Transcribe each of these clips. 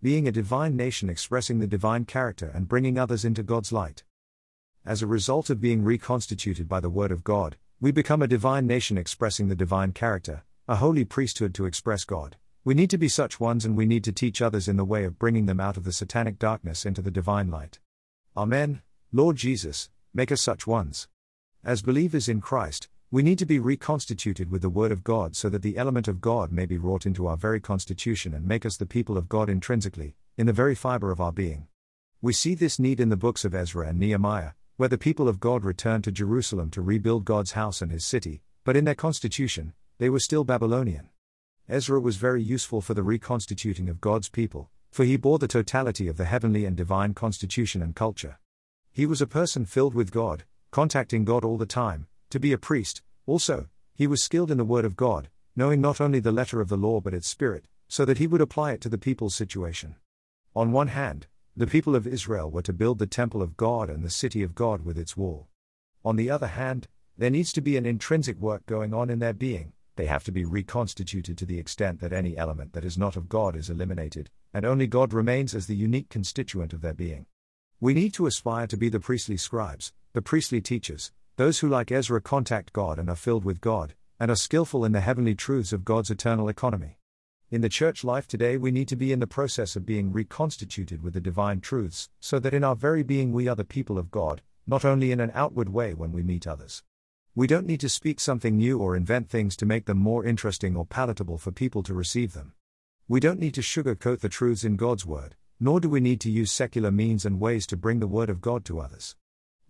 being a divine nation expressing the divine character and bringing others into God's light. As a result of being reconstituted by the Word of God, we become a divine nation expressing the divine character, a holy priesthood to express God. We need to be such ones and we need to teach others in the way of bringing them out of the satanic darkness into the divine light. Amen. Lord Jesus, make us such ones. As believers in Christ, we need to be reconstituted with the Word of God so that the element of God may be wrought into our very constitution and make us the people of God intrinsically, in the very fiber of our being. We see this need in the books of Ezra and Nehemiah, where the people of God returned to Jerusalem to rebuild God's house and his city, but in their constitution, they were still Babylonian. Ezra was very useful for the reconstituting of God's people, for he bore the totality of the heavenly and divine constitution and culture. He was a person filled with God, contacting God all the time, to be a priest, also, he was skilled in the Word of God, knowing not only the letter of the law but its spirit, so that he would apply it to the people's situation. On one hand, the people of Israel were to build the temple of God and the city of God with its wall. On the other hand, there needs to be an intrinsic work going on in their being, they have to be reconstituted to the extent that any element that is not of God is eliminated, and only God remains as the unique constituent of their being. We need to aspire to be the priestly scribes, the priestly teachers, those who, like Ezra, contact God and are filled with God, and are skillful in the heavenly truths of God's eternal economy. In the church life today, we need to be in the process of being reconstituted with the divine truths, so that in our very being we are the people of God, not only in an outward way when we meet others. We don't need to speak something new or invent things to make them more interesting or palatable for people to receive them. We don't need to sugarcoat the truths in God's Word, nor do we need to use secular means and ways to bring the Word of God to others.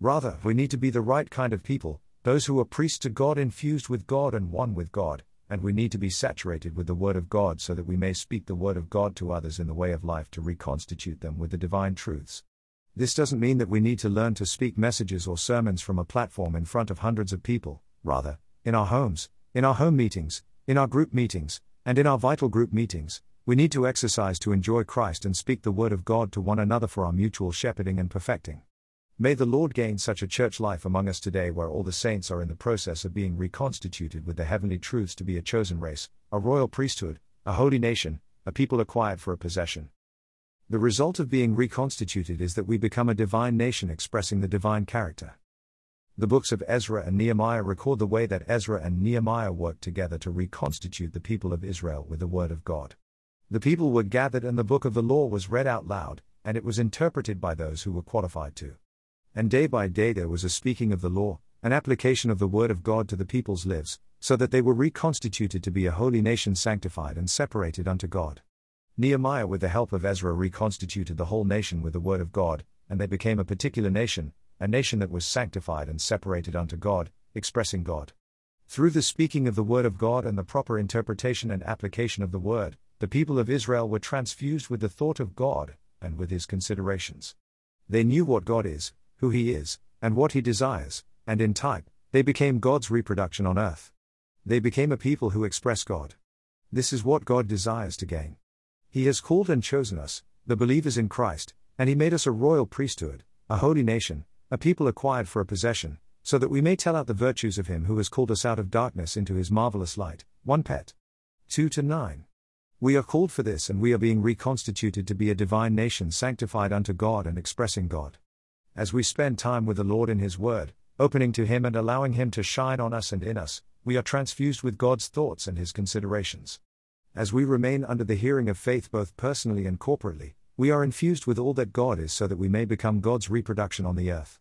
Rather, we need to be the right kind of people, those who are priests to God, infused with God and one with God, and we need to be saturated with the Word of God so that we may speak the Word of God to others in the way of life to reconstitute them with the divine truths. This doesn't mean that we need to learn to speak messages or sermons from a platform in front of hundreds of people, rather, in our homes, in our home meetings, in our group meetings, and in our vital group meetings, we need to exercise to enjoy Christ and speak the Word of God to one another for our mutual shepherding and perfecting. May the Lord gain such a church life among us today where all the saints are in the process of being reconstituted with the heavenly truths to be a chosen race, a royal priesthood, a holy nation, a people acquired for a possession. The result of being reconstituted is that we become a divine nation expressing the divine character. The books of Ezra and Nehemiah record the way that Ezra and Nehemiah worked together to reconstitute the people of Israel with the word of God. The people were gathered and the book of the law was read out loud, and it was interpreted by those who were qualified to. And day by day there was a speaking of the law, an application of the word of God to the people's lives, so that they were reconstituted to be a holy nation sanctified and separated unto God. Nehemiah, with the help of Ezra, reconstituted the whole nation with the word of God, and they became a particular nation, a nation that was sanctified and separated unto God, expressing God. Through the speaking of the word of God and the proper interpretation and application of the word, the people of Israel were transfused with the thought of God and with his considerations. They knew what God is, who he is, and what he desires, and in type, they became God's reproduction on earth. They became a people who express God. This is what God desires to gain. He has called and chosen us, the believers in Christ, and he made us a royal priesthood, a holy nation, a people acquired for a possession, so that we may tell out the virtues of him who has called us out of darkness into his marvelous light. 1 Pet. 2 to 9. We are called for this and we are being reconstituted to be a divine nation sanctified unto God and expressing God as we spend time with the Lord in His Word, opening to Him and allowing Him to shine on us and in us, we are transfused with God's thoughts and His considerations. As we remain under the hearing of faith both personally and corporately, we are infused with all that God is so that we may become God's reproduction on the earth.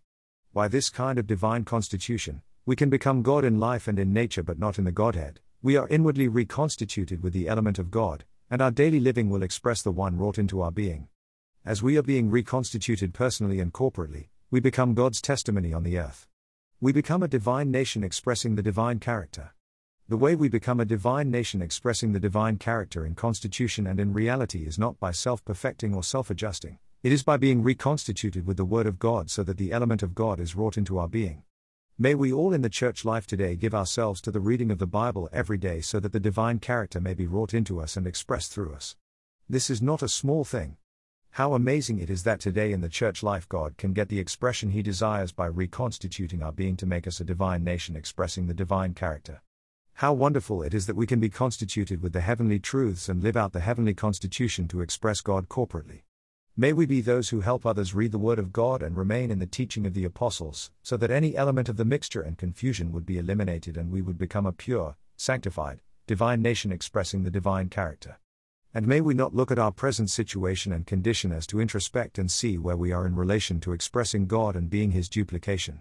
By this kind of divine constitution, we can become God in life and in nature but not in the Godhead. We are inwardly reconstituted with the element of God, and our daily living will express the one wrought into our being. As we are being reconstituted personally and corporately, we become God's testimony on the earth. We become a divine nation expressing the divine character. The way we become a divine nation expressing the divine character in constitution and in reality is not by self perfecting or self adjusting, it is by being reconstituted with the Word of God so that the element of God is wrought into our being. May we all in the church life today give ourselves to the reading of the Bible every day so that the divine character may be wrought into us and expressed through us. This is not a small thing. How amazing it is that today in the church life God can get the expression he desires by reconstituting our being to make us a divine nation expressing the divine character. How wonderful it is that we can be constituted with the heavenly truths and live out the heavenly constitution to express God corporately. May we be those who help others read the Word of God and remain in the teaching of the apostles, so that any element of the mixture and confusion would be eliminated and we would become a pure, sanctified, divine nation expressing the divine character. And may we not look at our present situation and condition as to introspect and see where we are in relation to expressing God and being His duplication.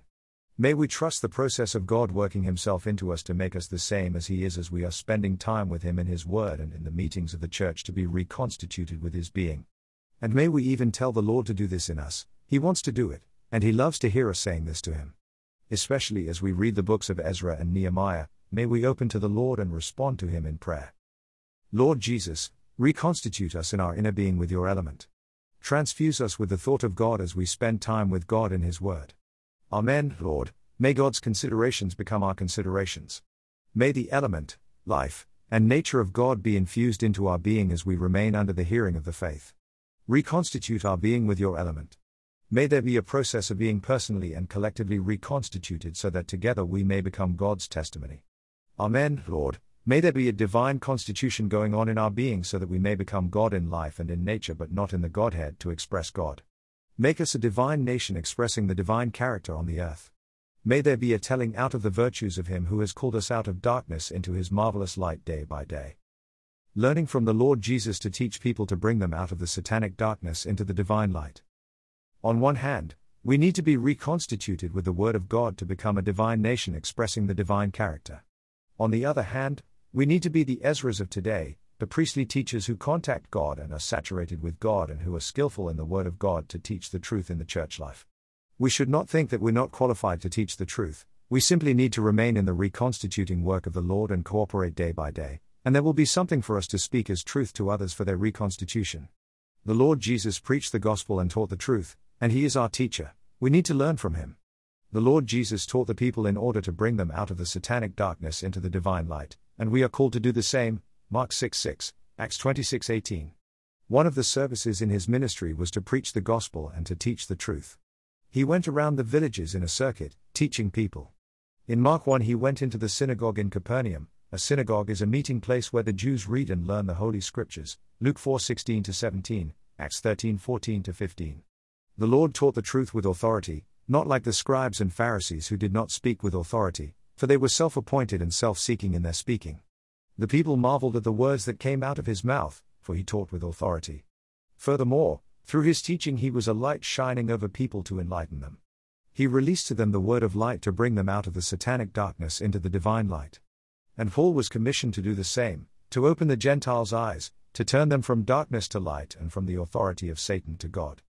May we trust the process of God working Himself into us to make us the same as He is as we are spending time with Him in His Word and in the meetings of the church to be reconstituted with His being. And may we even tell the Lord to do this in us, He wants to do it, and He loves to hear us saying this to Him. Especially as we read the books of Ezra and Nehemiah, may we open to the Lord and respond to Him in prayer. Lord Jesus, reconstitute us in our inner being with your element. Transfuse us with the thought of God as we spend time with God in His Word. Amen, Lord. May God's considerations become our considerations. May the element, life, and nature of God be infused into our being as we remain under the hearing of the faith. Reconstitute our being with your element. May there be a process of being personally and collectively reconstituted so that together we may become God's testimony. Amen, Lord. May there be a divine constitution going on in our being so that we may become God in life and in nature but not in the Godhead to express God. Make us a divine nation expressing the divine character on the earth. May there be a telling out of the virtues of Him who has called us out of darkness into His marvelous light day by day learning from the Lord Jesus to teach people to bring them out of the satanic darkness into the divine light. On one hand, we need to be reconstituted with the Word of God to become a divine nation expressing the divine character. On the other hand, we need to be the Ezras of today, the priestly teachers who contact God and are saturated with God and who are skillful in the Word of God to teach the truth in the church life. We should not think that we're not qualified to teach the truth, we simply need to remain in the reconstituting work of the Lord and cooperate day by day, and there will be something for us to speak as truth to others for their reconstitution. The Lord Jesus preached the gospel and taught the truth, and he is our teacher. We need to learn from him. The Lord Jesus taught the people in order to bring them out of the satanic darkness into the divine light, and we are called to do the same. Mark 6 6, Acts 26 18. One of the services in his ministry was to preach the gospel and to teach the truth. He went around the villages in a circuit, teaching people. In Mark 1, he went into the synagogue in Capernaum, a synagogue is a meeting place where the Jews read and learn the Holy Scriptures. Luke 4:16 to 17, Acts 13:14 to 15. The Lord taught the truth with authority, not like the scribes and Pharisees who did not speak with authority, for they were self-appointed and self-seeking in their speaking. The people marveled at the words that came out of his mouth, for he taught with authority. Furthermore, through his teaching he was a light shining over people to enlighten them. He released to them the word of light to bring them out of the satanic darkness into the divine light. And Paul was commissioned to do the same, to open the Gentiles' eyes, to turn them from darkness to light and from the authority of Satan to God.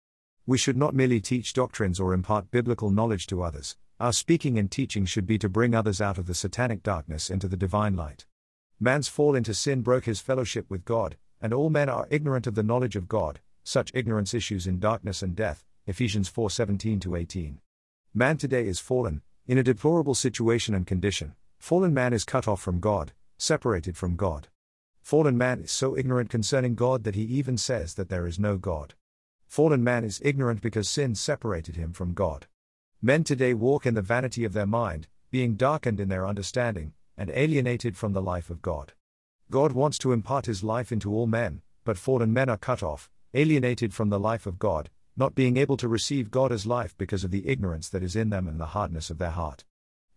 We should not merely teach doctrines or impart biblical knowledge to others, our speaking and teaching should be to bring others out of the satanic darkness into the divine light. Man's fall into sin broke his fellowship with God, and all men are ignorant of the knowledge of God, such ignorance issues in darkness and death. Ephesians 4:17 18. Man today is fallen, in a deplorable situation and condition, Fallen man is cut off from God, separated from God. Fallen man is so ignorant concerning God that he even says that there is no God. Fallen man is ignorant because sin separated him from God. Men today walk in the vanity of their mind, being darkened in their understanding, and alienated from the life of God. God wants to impart his life into all men, but fallen men are cut off, alienated from the life of God, not being able to receive God as life because of the ignorance that is in them and the hardness of their heart.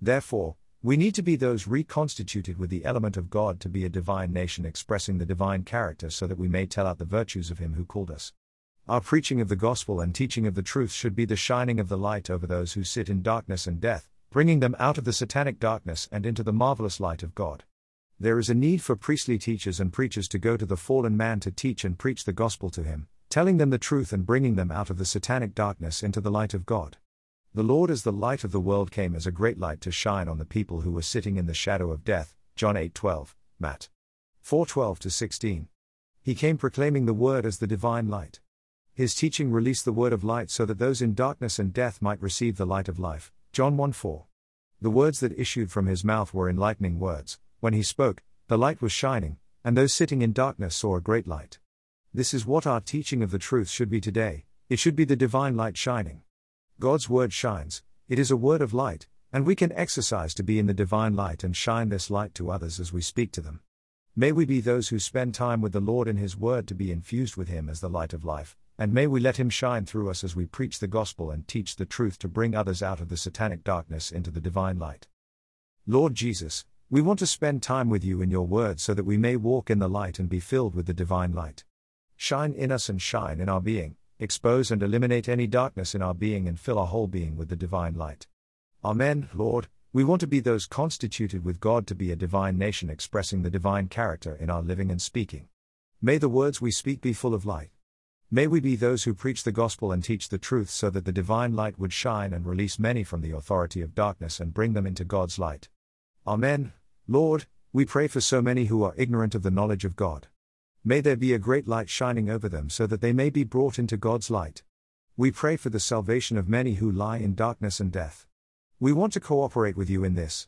Therefore, we need to be those reconstituted with the element of God to be a divine nation expressing the divine character so that we may tell out the virtues of Him who called us. Our preaching of the gospel and teaching of the truth should be the shining of the light over those who sit in darkness and death, bringing them out of the satanic darkness and into the marvelous light of God. There is a need for priestly teachers and preachers to go to the fallen man to teach and preach the gospel to him, telling them the truth and bringing them out of the satanic darkness into the light of God. The Lord as the light of the world came as a great light to shine on the people who were sitting in the shadow of death. John 8:12, Matt 4:12 to 16. He came proclaiming the word as the divine light. His teaching released the word of light so that those in darkness and death might receive the light of life. John 1 4. The words that issued from his mouth were enlightening words. When he spoke, the light was shining, and those sitting in darkness saw a great light. This is what our teaching of the truth should be today. It should be the divine light shining. God's word shines, it is a word of light, And we can exercise to be in the divine light and shine this light to others as we speak to them. May we be those who spend time with the Lord in His Word to be infused with Him as the light of life, and may we let Him shine through us as we preach the gospel and teach the truth to bring others out of the satanic darkness into the divine light. Lord Jesus, we want to spend time with you in your word so that we may walk in the light and be filled with the divine light. Shine in us and shine in our being, expose and eliminate any darkness in our being and fill our whole being with the divine light. Amen, Lord. We want to be those constituted with God to be a divine nation expressing the divine character in our living and speaking. May the words we speak be full of light. May we be those who preach the gospel and teach the truth so that the divine light would shine and release many from the authority of darkness and bring them into God's light. Amen. Lord, we pray for so many who are ignorant of the knowledge of God. May there be a great light shining over them so that they may be brought into God's light. We pray for the salvation of many who lie in darkness and death. We want to cooperate with you in this,